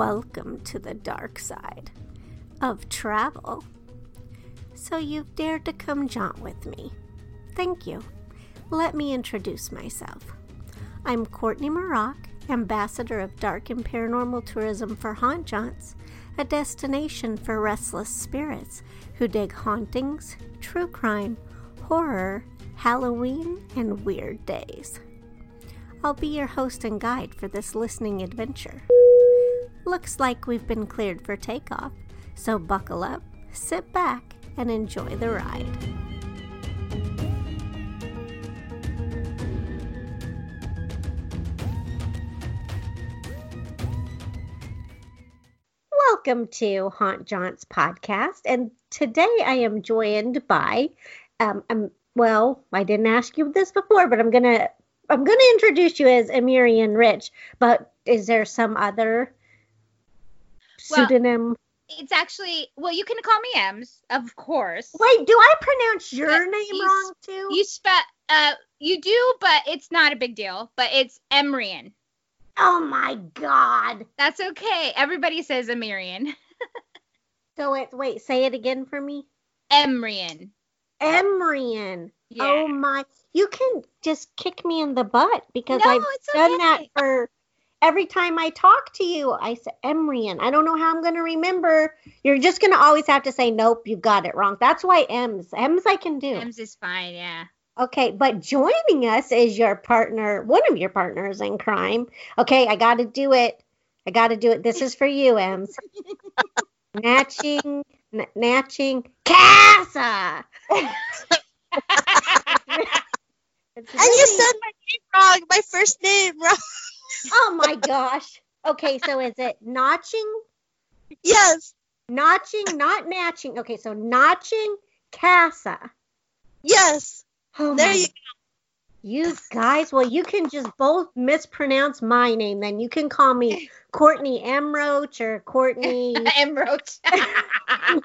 Welcome to the dark side of travel. So you've dared to come jaunt with me. Thank you. Let me introduce myself. I'm Courtney Mroch, ambassador of dark and paranormal tourism for Haunt Jaunts, a destination for restless spirits who dig hauntings, true crime, horror, Halloween, and weird days. I'll be your host and guide for this listening adventure. Looks like we've been cleared for takeoff, so buckle up, sit back, and enjoy the ride. Welcome to Haunt Jaunts podcast, and today I am joined by, um, um, well, I didn't ask you this before, but I'm gonna, I'm gonna introduce you as Amirian Rich. But is there some other Well- pseudonym? It's actually well, you can call me Ems, of course. Wait, do I pronounce your But name you- wrong too? You spell uh you do, but it's not a big deal. But it's Emrian. oh my god! That's okay. Everybody says Emrian. So it wait, say it again for me. Emrian. Emrian. Yeah. Oh my! You can just kick me in the butt because no, I've done okay. that for every time I talk to you. I say Emrian. I don't know how I'm going to remember. You're just going to always have to say nope. You got it wrong. That's why M's. M's I can do. Ems is fine. Yeah. Okay, but joining us is your partner, one of your partners in crime. Okay, I got to do it. I got to do it. This is for you, Ems. Natching, n- natching, Kassa. And you said my name wrong, my first name wrong. Oh my gosh. Okay, so is it notching, Yes, notching, not matching. Okay, so notching, Kassa. yes. Oh There my go. You guys, well, you can just both mispronounce my name. Then you can call me Courtney M. Roach or Courtney Emerald. That's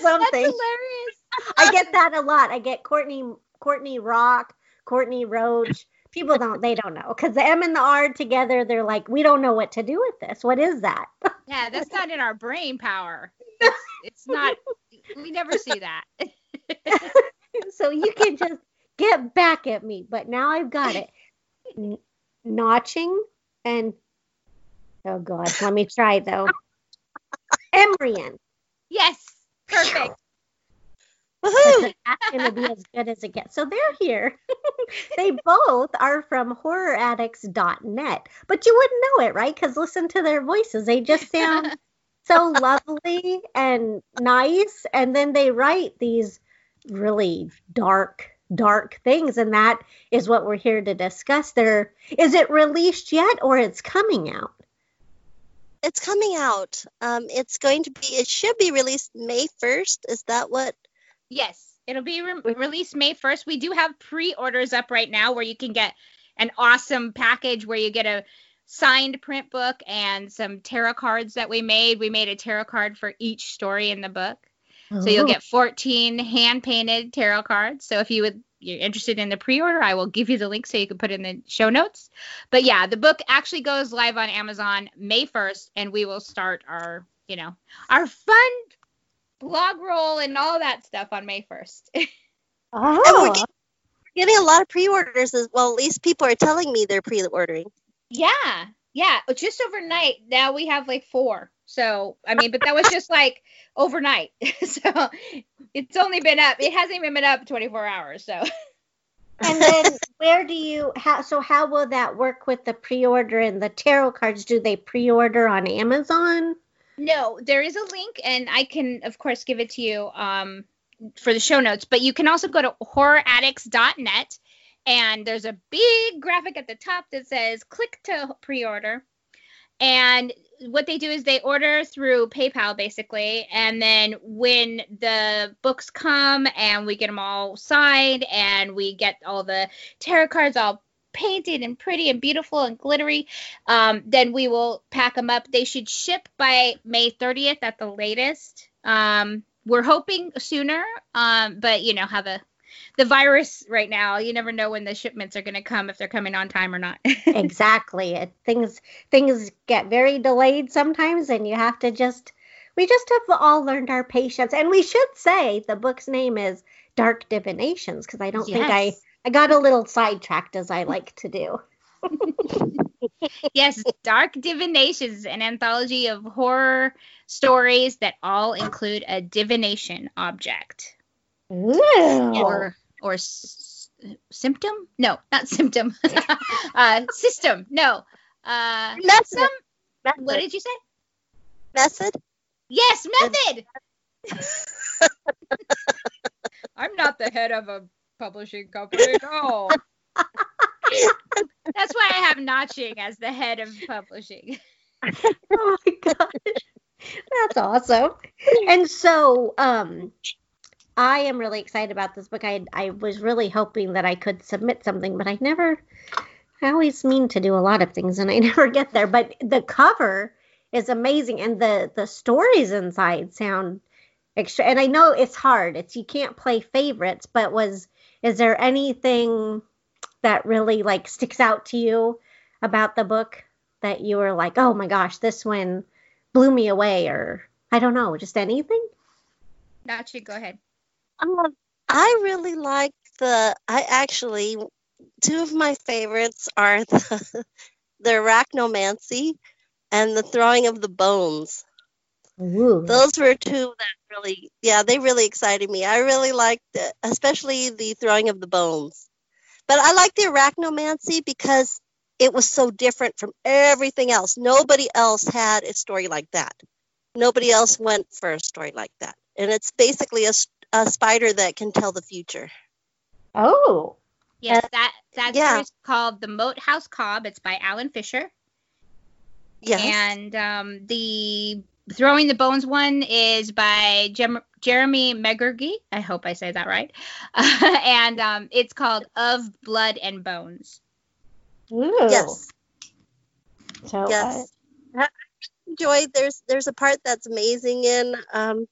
something. hilarious. I get that a lot. I get Courtney Courtney Rock, Courtney Roach. People don't they don't know because the M and the R together, they're like, we don't know what to do with this. What is that? Yeah, that's not in our brain power. It's, it's not. We never see that. so you can just get back at me. But now I've got it. N- notching and oh god, let me try though. Emrian. Yes. Perfect. Woohoo! That's gonna be as good as it gets. So they're here. they both are from horroraddicts.net. But you wouldn't know it, right? Because listen to their voices. They just sound so lovely and nice. And then they write these really dark, dark things. And that is what we're here to discuss. There is it released yet or it's coming out? It's coming out. Um, it's going to be. It should be released May first. Is that what? Yes, it'll be re- released May 1st. We do have pre-orders up right now where you can get an awesome package where you get a signed print book and some tarot cards that we made. We made a tarot card for each story in the book. So you'll Oh. get 14 hand-painted tarot cards. So if you would you're interested in the pre-order, I will give you the link so you can put it in the show notes. But yeah, the book actually goes live on Amazon May 1st and we will start our, you know, our fun blog roll and all that stuff on May 1st. Oh. And we're oh. getting, getting a lot of pre-orders as well. At least people are telling me they're pre-ordering. yeah. Yeah, just overnight. Now we have like four. So, I mean, but that was just like overnight. so, it's only been up. It hasn't even been up 24 hours. So, and then where do you how so how will that work with the pre-order and the tarot cards do they pre-order on amazon No, there is a link, and I can, of course, give it to you um, for the show notes. But you can also go to horroraddicts.net, and there's a big graphic at the top that says "click to pre-order." And what they do is they order through PayPal, basically, and then when the books come and we get them all signed and we get all the tarot cards all painted and pretty and beautiful and glittery, um, then we will pack them up. They should ship by May 30th at the latest. Um, we're hoping sooner, um, but you know how the the virus right now. You never know when the shipments are going to come if they're coming on time or not. exactly. It, things things get very delayed sometimes, and you have to just. We just have all learned our patience, and we should say the book's name is Dark Divinations because I don't yes. think I I got a little sidetracked as I like to do. yes, Dark Divinations, an anthology of horror stories that all include a divination object. Ooh. Or or s- symptom? No, not symptom. uh, system. No. Uh, method. method. What did you say? Method. Yes, method. I'm not the head of a publishing company. No. That's why I have Naching as the head of publishing. oh my gosh. That's awesome. And so, um, I am really excited about this book. I I was really hoping that I could submit something, but I never. I always mean to do a lot of things, and I never get there. But the cover is amazing, and the the stories inside sound extra. And I know it's hard. It's you can't play favorites, but was is there anything that really like sticks out to you about the book that you were like, oh my gosh, this one blew me away, or I don't know, just anything? Nachi, go ahead. Um, I really like the. I actually, two of my favorites are the, the arachnomancy and the throwing of the bones. Ooh. Those were two that really, yeah, they really excited me. I really liked, it, especially the throwing of the bones. But I like the arachnomancy because it was so different from everything else. Nobody else had a story like that. Nobody else went for a story like that. And it's basically a, a spider that can tell the future. Oh. Yes, that that yeah. is called The Moat House Cob. It's by Alan Fisher. Yes. And um, the Throwing the Bones one is by Jem- Jeremy Megargee. I hope I say that right. Uh, and um, it's called Of Blood and Bones. Ooh. Yes. So, yes. Uh, I enjoyed. There's there's a part that's amazing in um,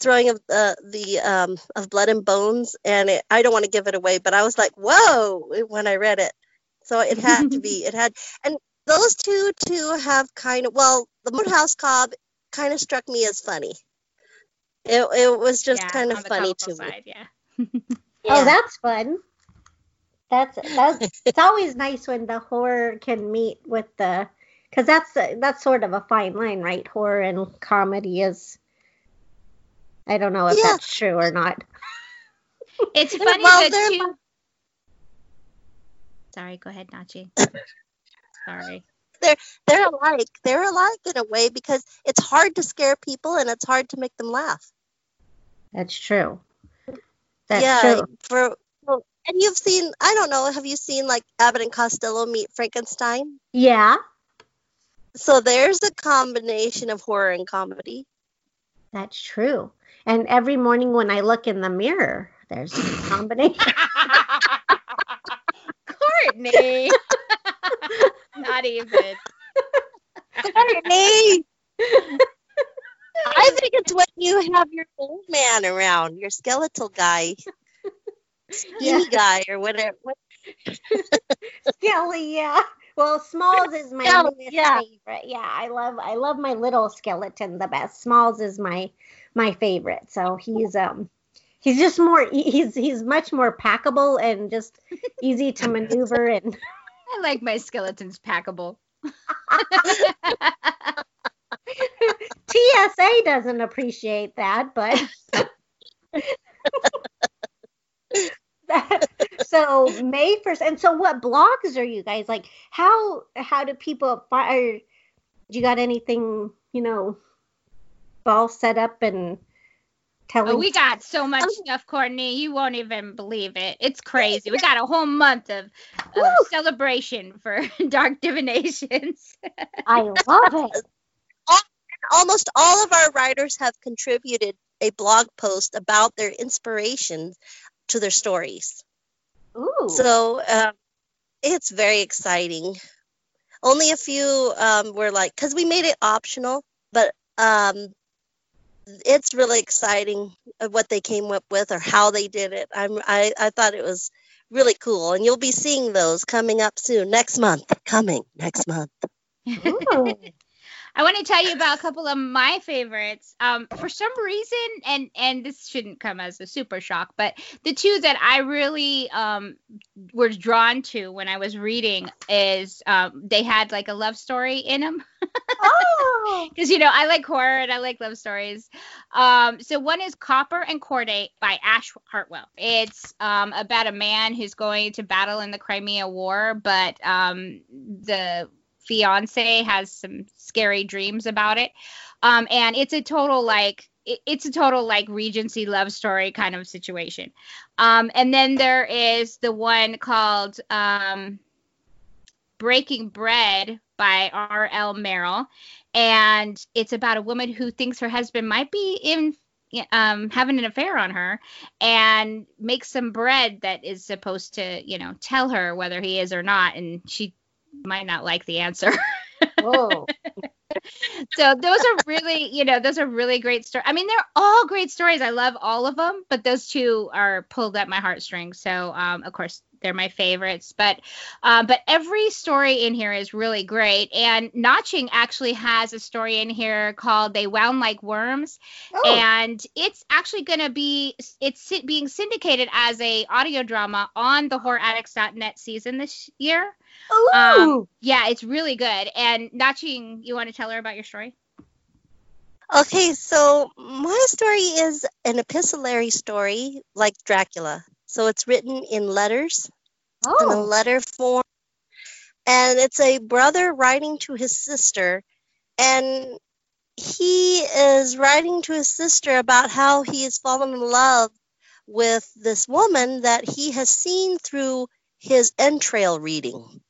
throwing of the the um, of blood and bones, and it, I don't want to give it away, but I was like, whoa, when I read it. So it had to be. It had, and those two two have kind of well, the Moat House Cob kind of struck me as funny. It it was just yeah, kind of funny to side, me. Yeah. Oh, yeah. Oh, that's fun. That's that's it's always nice when the horror can meet with the because that's that's sort of a fine line, right? Horror and comedy is. I don't know if yeah. that's true or not. It's funny well, that two. Sorry, go ahead, Nachi. Sorry. They're they're alike. They're alike in a way because it's hard to scare people and it's hard to make them laugh. That's true. That's yeah, true. For and you've seen, I don't know, have you seen like Abbott and Costello meet Frankenstein? Yeah. So there's a combination of horror and comedy. That's true. And every morning when I look in the mirror, there's a combination. Courtney. Not even. Courtney. I think it's when you have your old man around, your skeletal guy skinny yeah. guy or whatever. Skelly, yeah. Well, Smalls is my Skelly, yeah. favorite. Yeah, I love I love my little skeleton the best. Smalls is my my favorite. So he's um he's just more he's he's much more packable and just easy to maneuver and I like my skeletons packable. TSA doesn't appreciate that, but so May first, and so what blogs are you guys like? How how do people find? You got anything you know, all set up and telling? Oh, we got so much stuff, Courtney. You won't even believe it. It's crazy. We got a whole month of, of celebration for dark divinations. I love it. Almost all of our writers have contributed a blog post about their inspiration to their stories. Ooh. So um, it's very exciting. Only a few um, were like, because we made it optional, but um, it's really exciting. what they came up with or how they did it. I'm I, I thought it was really cool, and you'll be seeing those coming up soon next month. Coming next month. I want to tell you about a couple of my favorites. Um, for some reason, and and this shouldn't come as a super shock, but the two that I really um, was drawn to when I was reading is um, they had like a love story in them. oh, because you know I like horror and I like love stories. Um, so one is Copper and Cordate by Ash Hartwell. It's um, about a man who's going to battle in the Crimea War, but um, the fiance has some scary dreams about it. Um, and it's a total like it, it's a total like Regency love story kind of situation. Um, and then there is the one called um, Breaking Bread by R.L. Merrill, and it's about a woman who thinks her husband might be in um, having an affair on her and makes some bread that is supposed to, you know, tell her whether he is or not. And she might not like the answer. Oh. so those are really, you know, those are really great stories. I mean, they're all great stories. I love all of them, but those two are pulled at my heartstrings. So, um, of course, they're my favorites. But, uh, but every story in here is really great. And Naching actually has a story in here called "They Wound Like Worms," oh. and it's actually going to be it's being syndicated as a audio drama on the HorrorAddicts.net season this year. Um, yeah, it's really good. And Naching, you want to tell her about your story? Okay, so my story is an epistolary story like Dracula. So it's written in letters, oh. in a oh. letter form. And it's a brother writing to his sister. And he is writing to his sister about how he has fallen in love with this woman that he has seen through his entrail reading.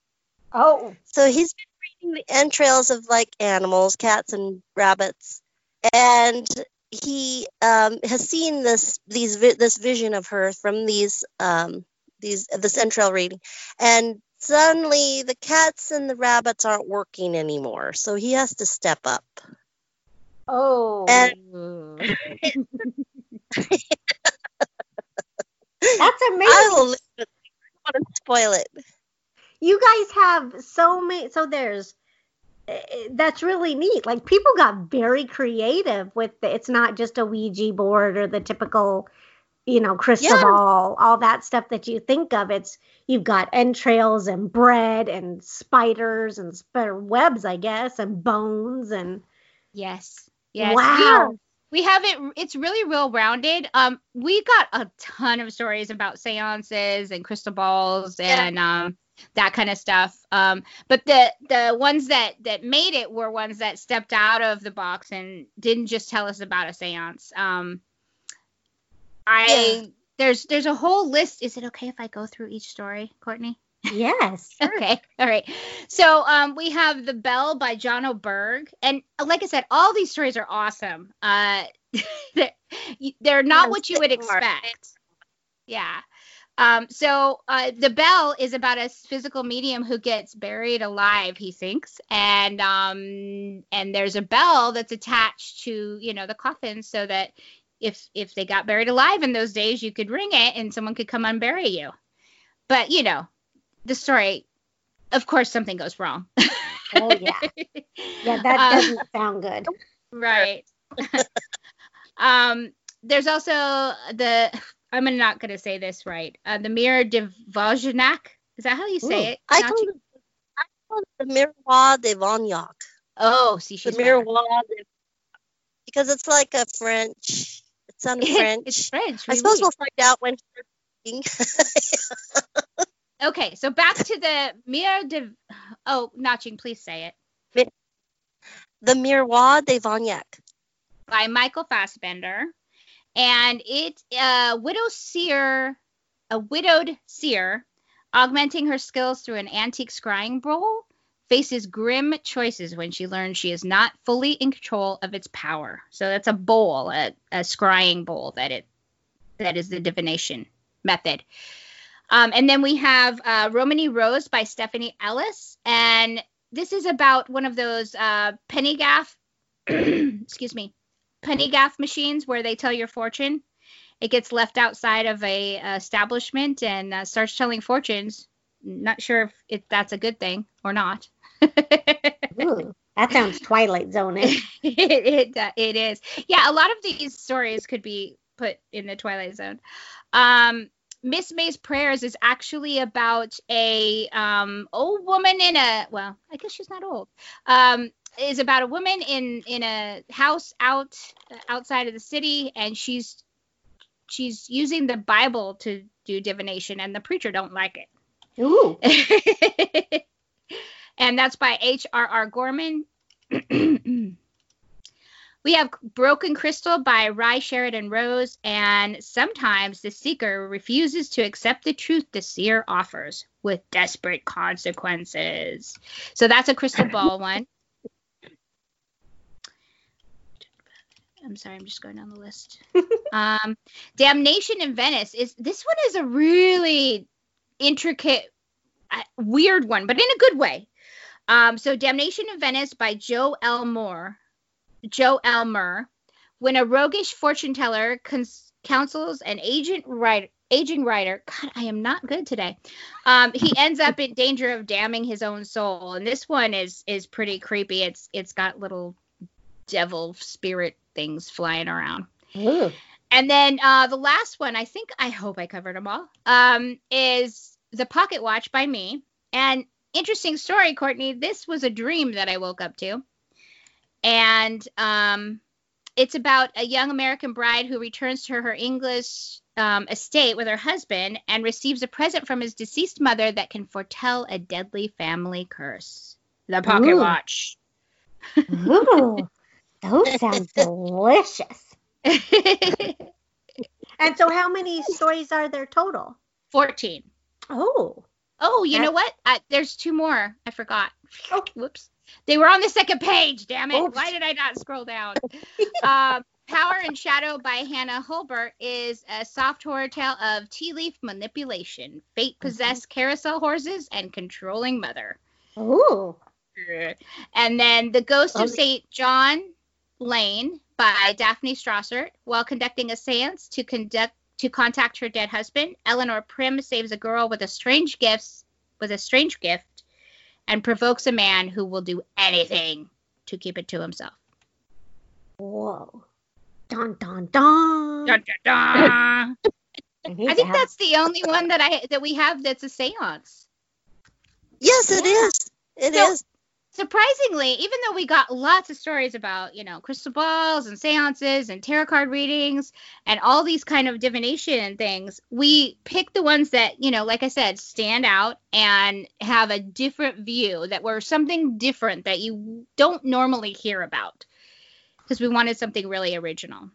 Oh. So he's been reading the entrails of like animals, cats and rabbits, and he um, has seen this these this vision of her from these um, these this entrail reading, and suddenly the cats and the rabbits aren't working anymore, so he has to step up. Oh. And That's amazing. I will want to spoil it. You guys have so many so there's eh, eh, that's really neat. Like people got very creative with the, it's not just a ouija board or the typical you know crystal yeah. ball all that stuff that you think of. It's you've got entrails and bread and spiders and spider webs i guess and bones and yes. Yes. Wow we have it it's really real rounded um we got a ton of stories about seances and crystal balls and yeah. um that kind of stuff. Um, but the the ones that that made it were ones that stepped out of the box and didn't just tell us about a séance. Um, I yeah. there's there's a whole list. Is it okay if I go through each story, Courtney? Yes. Sure. okay. All right. So um, we have The Bell by John O'Bergh. And like I said, all these stories are awesome. Uh, they're, they're not what you would expect. Yeah. Um, so uh, the bell is about a physical medium who gets buried alive, he thinks, and um, and there's a bell that's attached to you know the coffin so that if if they got buried alive in those days, you could ring it and someone could come and bury you. But you know, the story, of course, something goes wrong. oh yeah, yeah, that uh, doesn't uh, sound good. Right. um, there's also the I'm not going to say this right. Uh, the Mirror de Vajnak. Is that how you say Ooh, it? I call, it, I call it the Miroir de Vognac. Oh, see, she's the Miroir de, because it's like a French. It sounded French. it's French. I suppose we'll find out when. Okay, so back to the Mirror de. Oh, Naching, please say it. The Miroir de Vognac. By Michael Fassbender and it uh, widow seer, a widowed seer, augmenting her skills through an antique scrying bowl, faces grim choices when she learns she is not fully in control of its power. So that's a bowl, a, a scrying bowl that it that is the divination method. Um, and then we have uh, Romany Rose by Stephanie Ellis, and this is about one of those uh, penny gaff, excuse me, penny gaff machines where they tell your fortune. it gets left outside of a, establishment and uh, starts telling fortunes. Not sure if, if that's a good thing or not. Ooh, that sounds Twilight Zone. it, it, uh, it is. Yeah, a lot of these stories could be put in the Twilight Zone. Um, Miss May's prayers is actually about a um, old woman in a well, I guess she's not old. Um, is about a woman in in a house out outside of the city, and she's she's using the Bible to do divination, and the preacher don't like it. Ooh. and that's by H.R.R. Gorman. we have Broken Crystal by Rie Sheridan Rose, and sometimes the seeker refuses to accept the truth the seer offers with desperate consequences. So that's a crystal ball one. I'm sorry, I'm just going down the list. um, Damnation in Venice is this one is a really intricate, uh, weird one, but in a good way. Um, so Damnation in Venice by Joe L. Moore, Joe Elmer. When a roguish fortune teller cons- counsels an agent writer, aging writer, God, I am not good today. Um, he ends up in danger of damning his own soul, and this one is is pretty creepy. It's it's got little devil spirit things flying around. Ooh. And then uh, the last one, I think, I hope I covered them all, um, is The Pocket Watch by me. And interesting story, Courtney. This was a dream that I woke up to. And um, it's about a young American bride who returns to her English um, estate with her husband and receives a present from his deceased mother that can foretell a deadly family curse. The Pocket Ooh. Watch. Ooh. Those sound delicious. And so, how many stories are there total? 14. Oh. Oh, you know what? Uh, there's two more. I forgot. Oh. Whoops. They were on the second page. Damn it. Oops. Why did I not scroll down? um, Power and Shadow by Hannah Hulbert is a soft horror tale of tea leaf manipulation, fate mm-hmm. possessed carousel horses, and controlling mother. Ooh. Uh, and then The Ghost Oh. of um, St. John Lane by Daphne Strassert. While conducting a seance to conduct to contact her dead husband, Eleanor Prim saves a girl with a strange gift with a strange gift and provokes a man who will do anything to keep it to himself. Whoa. Dun dun dun. Dun, dun, dun. need I think have- that's the only one that I that we have that's a seance. Yes, it Yeah. is. It is. So- surprisingly, even though we got lots of stories about, you know, crystal balls and seances and tarot card readings and all these kind of divination and things, we picked the ones that, you know, like I said, stand out and have a different view that were something different that you don't normally hear about. Because we wanted something really original.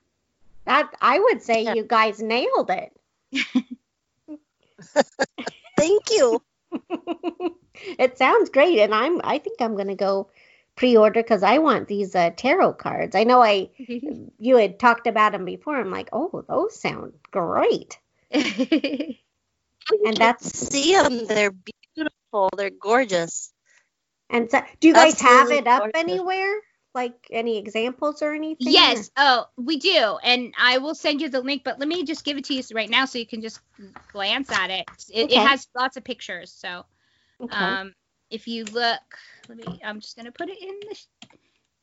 That I would say Yeah. you guys nailed it. Thank you. it sounds great, and I'm. I think I'm gonna go pre-order because I want these uh, tarot cards. I know I you had talked about them before. I'm like, oh, those sound great. And that's see them. They're beautiful. They're gorgeous. and so, do you guys have it up gorgeous. anywhere? Like any examples or anything? Yes. Oh, we do. And I will send you the link, but let me just give it to you right now so you can just glance at it. It, Okay. it has lots of pictures. So or- okay. um, if you look, let me, I'm just going to put it in the,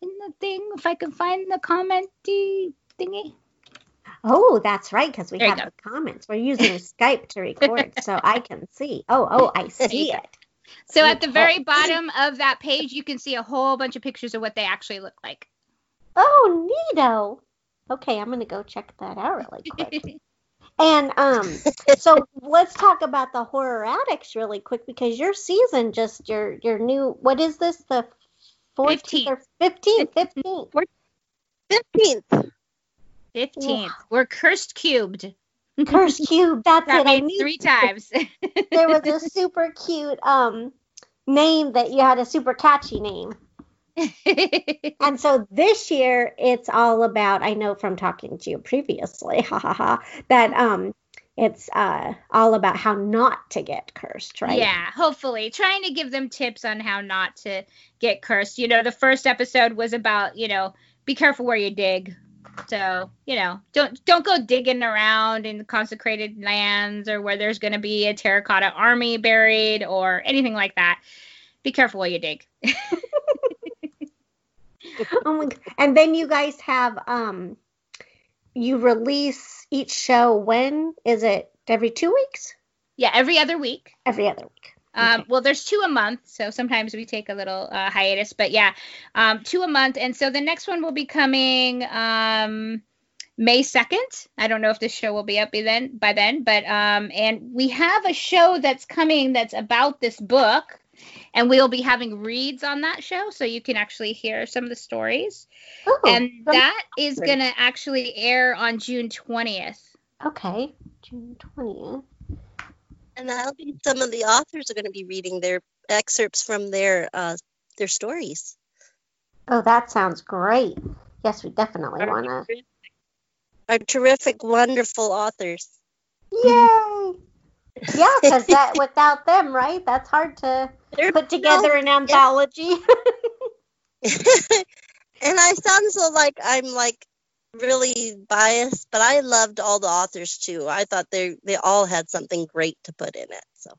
in the thing. If I can find the comment thingy. oh, that's right, because we There have the comments. We're using Skype to record, so I can see. Oh, oh, I see it. So at the very bottom of that page, you can see a whole bunch of pictures of what they actually look like. Oh, neato. Okay, I'm gonna go check that out really quick. And um, so let's talk about the horror addicts really quick because your season just your your new what is this the 14th or 15th 15th 15th. 15th. We're cursed cubed. curse cube that's That it I means knew three times. there was a super cute um name that you had a super catchy name and so this year it's all about I know from talking to you previously ha ha ha that um it's uh all about how not to get cursed right Yeah, hopefully. Trying to give them tips on how not to get cursed. You know, the first episode was about, you know, be careful where you dig. So you know, don't don't go digging around in consecrated lands or where there's going to be a terracotta army buried or anything like that. Be careful where you dig. oh my, and then you guys have um, you release each show when is it every two weeks? Yeah, every other week. Every other week. Um, well, there's two a month, so sometimes we take a little uh, hiatus, but yeah, um, two a month. And so the next one will be coming um, May 2nd. I don't know if this show will be up by then, by then, but um, and we have a show that's coming that's about this book, and we'll be having reads on that show, so you can actually hear some of the stories. Oh, and that is great. going to actually air on June 20th. okay, June twentieth. And that'll be some of the authors are going to be reading their excerpts from their uh, their stories. Oh, that sounds great. Yes, we definitely want to. Are terrific, wonderful authors. Yay! Yeah, because that without them, right? That's hard to They're- put together an anthology. and I sound so like I'm like really biased, but I loved all the authors too. I thought they they all had something great to put in it. So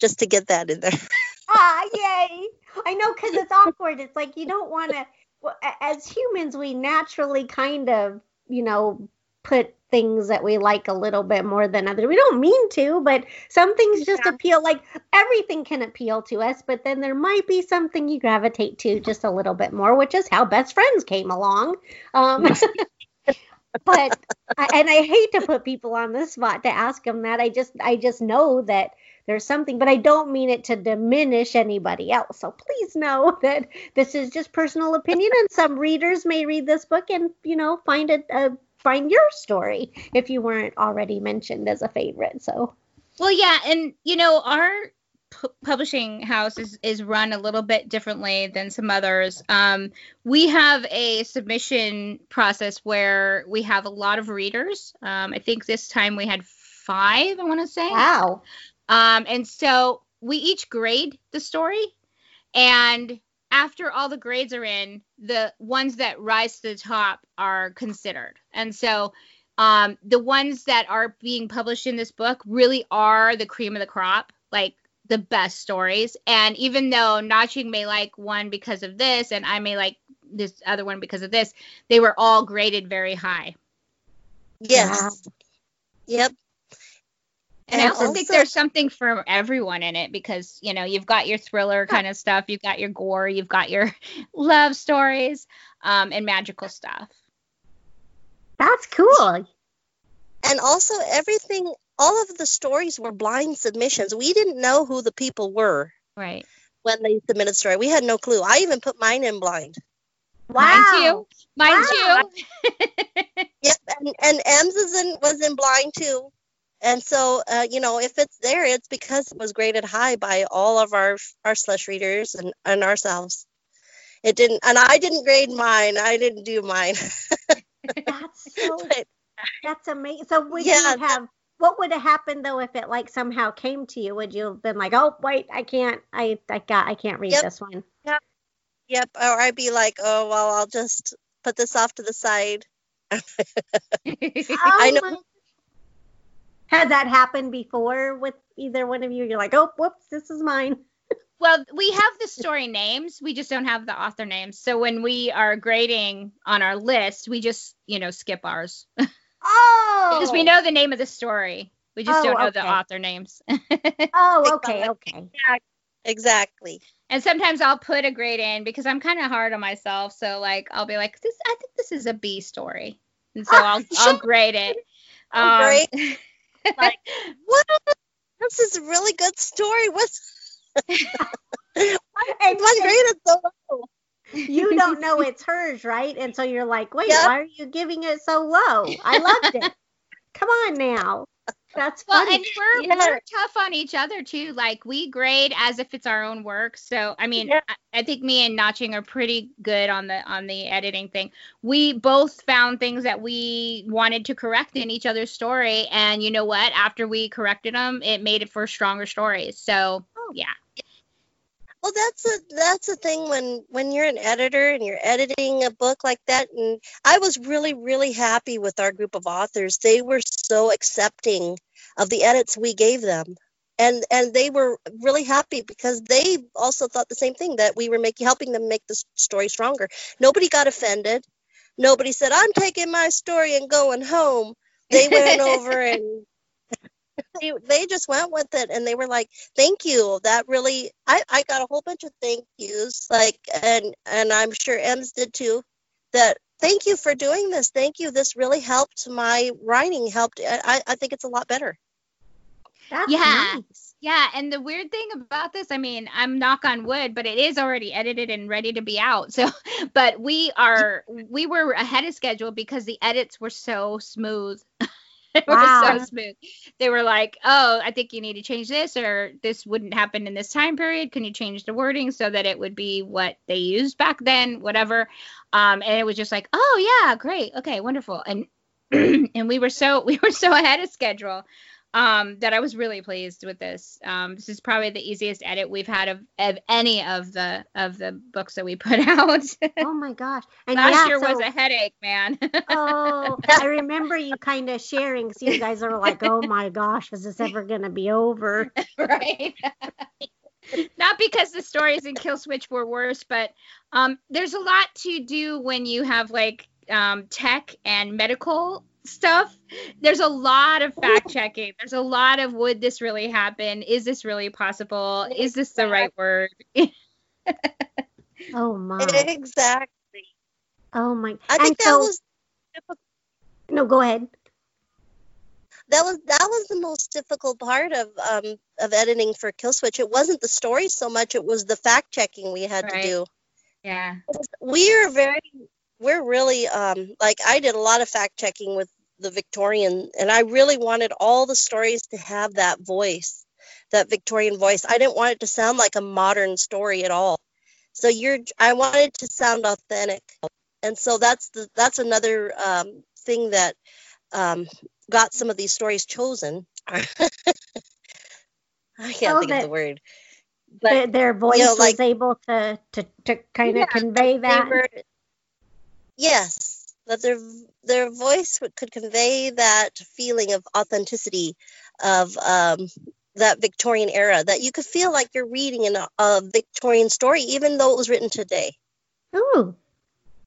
just to get that in there. ah, yay! I know because it's awkward. It's like you don't want to. Well, as humans, we naturally kind of, you know, put things that we like a little bit more than others. We don't mean to, but some things just appeal. Like everything can appeal to us, but then there might be something you gravitate to just a little bit more, which is how best friends came along. Um, but I, and I hate to put people on the spot to ask them that. I just I just know that there's something, but I don't mean it to diminish anybody else. So please know that this is just personal opinion, and some readers may read this book and you know find it uh, find your story if you weren't already mentioned as a favorite. So Well, yeah, and you know our pu- publishing house is is run a little bit differently than some others. Um, we have a submission process where we have a lot of readers. Um, I think this time we had five. I want to say. wow, Um, and so we each grade the story, and after all the grades are in, the ones that rise to the top are considered. And so um, the ones that are being published in this book really are the cream of the crop, like the best stories. And even though Naching may like one because of this, and I may like this other one because of this, they were all graded very high. yes. Yep. And I And also think there's something for everyone in it because, you know, you've got your thriller kind of stuff, you've got your gore, you've got your love stories, um, and magical stuff. that's cool. And also everything all of the stories were blind submissions. We didn't know who the people were Right. when they submitted story. We had no clue. I even put mine in blind. Wow. Mine Wow. too. Yep, and and Ems is in was in blind too, and so uh, you know if it's there, it's because it was graded high by all of our our slush readers and and ourselves. It didn't, and I didn't grade mine. I didn't do mine. That's so But That's amazing. So would Yeah, you have what would have happened though if it like somehow came to you? Would you have been like, "Oh, wait, I can't. I I got I can't read Yep. this one." yep, Yep. or I'd be like, oh well, I'll just put this off to the side. Oh I know- Has that happened before with either one of you? You're like, "Oh, whoops, this is mine." well, we have the story names, we just don't have the author names. So when we are grading on our list, we just, you know, skip ours Oh. because we know the name of the story. We just Oh, don't know the author names. Oh, okay, okay. Exactly. And sometimes I'll put a grade in because I'm kind of hard on myself. So like I'll be like, this I think this is a B story. And so Ah, I'll I'll grade it. Oh, Um, great. Like, What? This is a really good story. What's And, why graded so low? you don't know it's hers, right? And so you're like, "Wait, Yeah. why are you giving it so low? I loved it. Come on now." That's well, funny. and we're Yeah. we're tough on each other too. Like we grade as if it's our own work. So I mean, Yeah. I, I think me and Naching are pretty good on the on the editing thing. We both found things that we wanted to correct in each other's story, and you know what? After we corrected them, it made it for stronger stories. So Oh. yeah, Well, that's a that's the thing when when you're an editor and you're editing a book like that. And I was really really happy with our group of authors. They were so accepting of the edits we gave them, and and they were really happy because they also thought the same thing that we were making helping them make the story stronger. Nobody got offended. Nobody said I'm taking my story and going home. They went over and they, they just went with it and they were like thank you that really I, I got a whole bunch of thank yous like and and i'm sure ems did too that thank you for doing this thank you this really helped my writing helped i, I think it's a lot better That's Yeah. nice. Yeah, and the weird thing about this, I mean, I'm knock on wood, but it is already edited and ready to be out. So, but we are we were ahead of schedule because the edits were so smooth. were Wow. so smooth. They were like, "Oh, I think you need to change this or this wouldn't happen in this time period. Can you change the wording so that it would be what they used back then, whatever." Um and it was just like, "Oh, yeah, great. Okay, wonderful." And and we were so we were so ahead of schedule um, that I was really pleased with this. Um, this is probably the easiest edit we've had of, of any of the of the books that we put out. Oh my gosh. And Last yeah, year was a headache, man. Oh, I remember you kind of sharing. So you guys are like, "Oh my gosh, is this ever gonna be over?" right? Not because the stories in Kill Switch were worse, but um, there's a lot to do when you have like um, tech and medical stuff. There's a lot of fact checking. There's a lot of would this really happen? Is this really possible? Is this the right word? Oh my. exactly Oh my. i and think that so, was no, go ahead. that was that was the most difficult part of um of editing for kill switch it wasn't the story so much it was the fact checking we had Right. to do Yeah. we're very we're really um like i did a lot of fact checking with the victorian and i really wanted all the stories to have that voice that victorian voice. I didn't want it to sound like a modern story at all. So you're i wanted it to sound authentic. And so that's the that's another um, thing that um, got some of these stories chosen. I can't Oh, think of the word. But their, their voice know, was able to to, to kind of Yeah, convey they that. yes, that their their voice could convey that feeling of authenticity of um, that Victorian era. That you could feel like you're reading in a, Victorian story, even though it was written today. Ooh,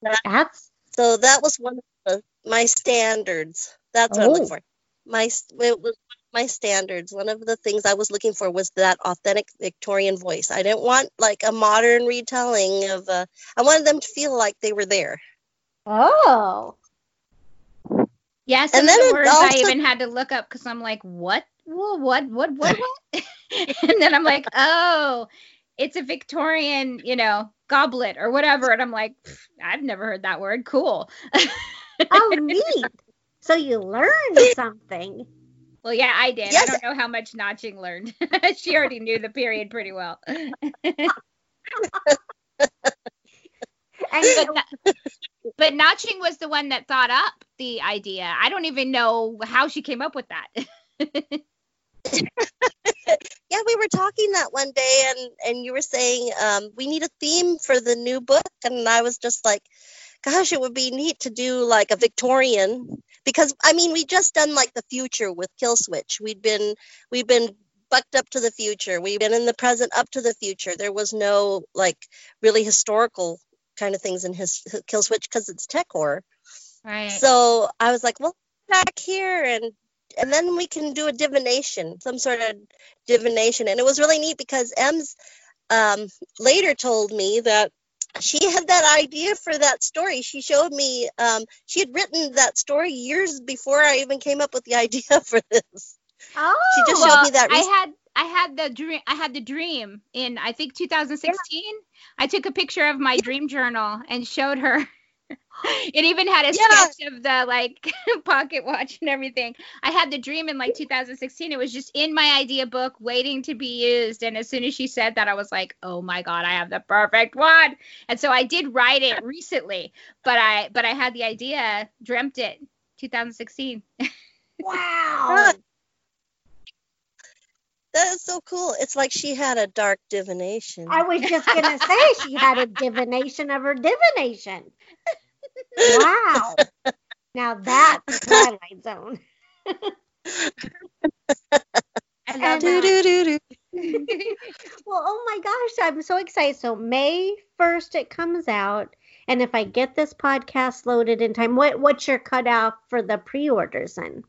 that's So that was one of the, my standards. That's what I'm Oh. looking for. My it was my standards. One of the things I was looking for was that authentic Victorian voice. I didn't want like a modern retelling of. Uh, I wanted them to feel like they were there. Oh. Yeah, some And of then the words I even had to look up because I'm like, what? Whoa, what? What? What? What? and then I'm like, oh, it's a Victorian, you know, goblet or whatever. And I'm like, I've never heard that word. Cool. Oh, neat. So you learned something. Well, yeah, I did. Yes. I don't know how much Naching learned. she already knew the period pretty well. And but, but Naching was the one that thought up the idea. I don't even know how she came up with that. yeah we were talking that one day and and you were saying um we need a theme for the new book and i was just like gosh it would be neat to do like a victorian because i mean we just done like the future with kill switch we'd been we've been bucked up to the future we've been in the present up to the future there was no like really historical kind of things in his kill switch because it's tech horror right. so I was like, well, back here and and then we can do a divination, some sort of divination. And it was really neat because Ems um, later told me that she had that idea for that story. She showed me um, she had written that story years before I even came up with the idea for this. oh, She just showed well, me that I had I had the dream I had the dream in I think 2016. I took a picture of my dream journal and showed her. it even had a Yeah. sketch of the like pocket watch and everything. I had the dream in like 2016. It was just in my idea book waiting to be used and as soon as she said that I was like, "Oh my god, I have the perfect one." And so I did write it recently, but I but I had the idea, dreamt it 2016. wow. That That's so cool. It's like she had a dark divination. I was just gonna say she had a divination of her divination. Wow. Now that's Twilight Zone. And, uh, do, do, do. Well, oh my gosh, I'm so excited. So May 1st it comes out. And if I get this podcast loaded in time, what what's your cutoff for the pre-orders then?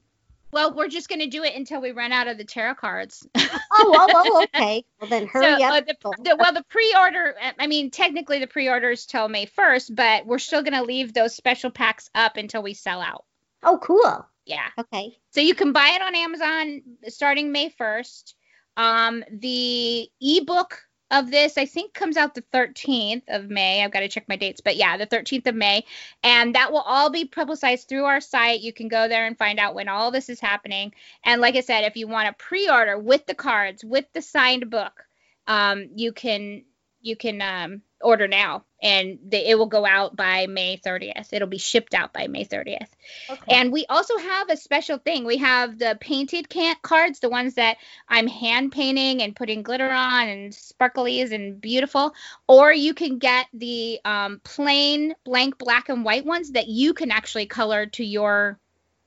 Well, we're just gonna do it until we run out of the tarot cards. Oh, oh, oh okay. Well then hurry so, up. uh, the, the, well, the pre-order. I mean, technically the pre-order is till May first, but we're still gonna leave those special packs up until we sell out. oh, cool. Yeah. Okay. So you can buy it on Amazon starting May 1st. Um, the ebook of this, I think, comes out the 13th of May. I've got to check my dates, but yeah, the 13th of May. And that will all be publicized through our site. You can go there and find out when all this is happening. And like I said, if you want to pre order with the cards, with the signed book, um, you can you can um, order now and the, it will go out by May 30th. It'll be shipped out by May 30th. Okay. And we also have a special thing. We have the painted can- cards, the ones that I'm hand painting and putting glitter on and sparklies and beautiful. Or you can get the um, plain blank black and white ones that you can actually color to your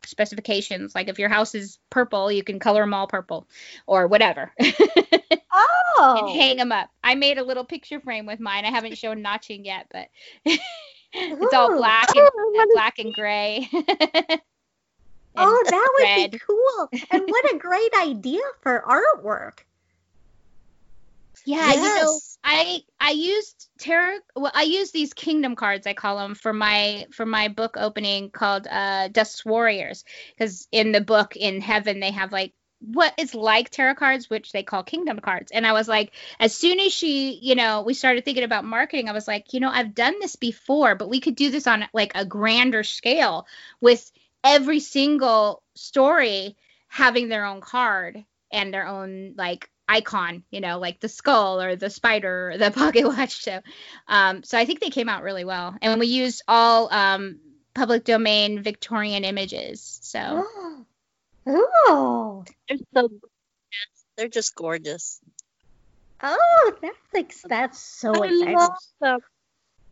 specifications. Like if your house is purple, you can color them all purple or whatever and oh. hang them up. I made a little picture frame with mine. I haven't shown Naching yet, but it's all black and Oh, black and gray. Oh, And that would red. be cool. And what a great idea for artwork. Yeah, you know, I I used tarot. Well, I used these kingdom cards. I call them for my for my book opening called uh, Dust Warriors, because in the book in heaven they have like what is like tarot cards, which they call kingdom cards. And I was like, as soon as she, you know, we started thinking about marketing, I was like, you know, I've done this before, but we could do this on like a grander scale with every single story having their own card and their own like icon, you know, like the skull or the spider or the pocket watch. So, um, so I think they came out really well, and we used all um, public domain Victorian images. So Oh. They're so They're just gorgeous. Oh, that's like that's so I exciting.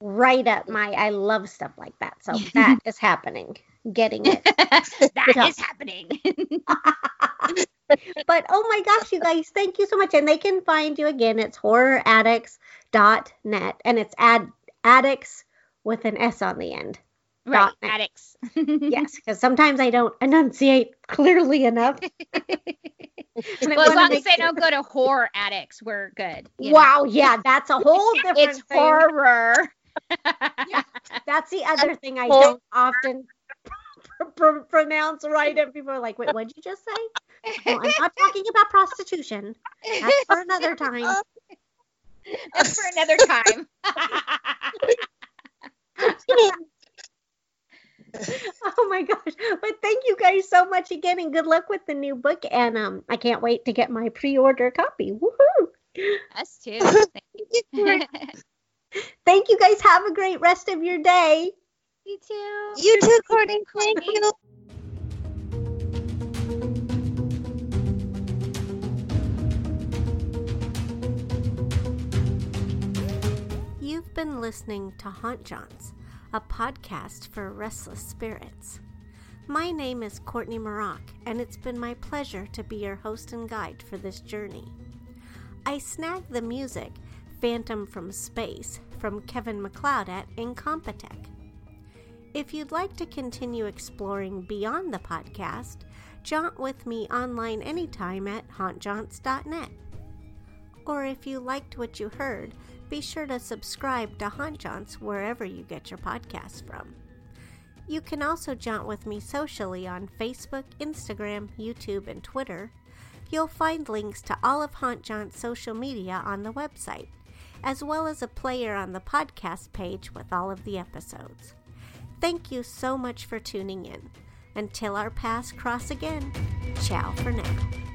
Right up my I love stuff like that. So that is happening. Getting it. that is happening. But oh my gosh, you guys, thank you so much. And they can find you again. It's horroraddicts.net and it's ad addicts with an S on the end. Right, addicts. Yes, because sometimes I don't enunciate clearly enough. Well, as long as they don't go to horror addicts, we're good. you know. Wow, yeah, that's a whole different it's thing. horror. That's the other thing I Hor- don't often pr- pr- pronounce right. And people are like, wait, what'd you just say? Well, I'm not talking about prostitution. That's for another time. That's for another time. Oh my gosh. But thank you guys so much again and good luck with the new book. And um, I can't wait to get my pre order copy. Woohoo! Us too. Thank you. Thank you guys. Have a great rest of your day. you too. You too, Courtney. Thank you. You've been listening to Haunt Jaunts, a podcast for restless spirits. My name is Courtney Mroch, and it's been my pleasure to be your host and guide for this journey. I snagged the music Phantom from Space from Kevin MacLeod at Incompetech. If you'd like to continue exploring beyond the podcast, jaunt with me online anytime at hauntjaunts.net. Or if you liked what you heard, be sure to subscribe to Haunt Jaunts wherever you get your podcasts from. You can also jaunt with me socially on Facebook, Instagram, YouTube, and Twitter. You'll find links to all of Haunt Jaunt's social media on the website, as well as a player on the podcast page with all of the episodes. Thank you so much for tuning in. Until our paths cross again, ciao for now.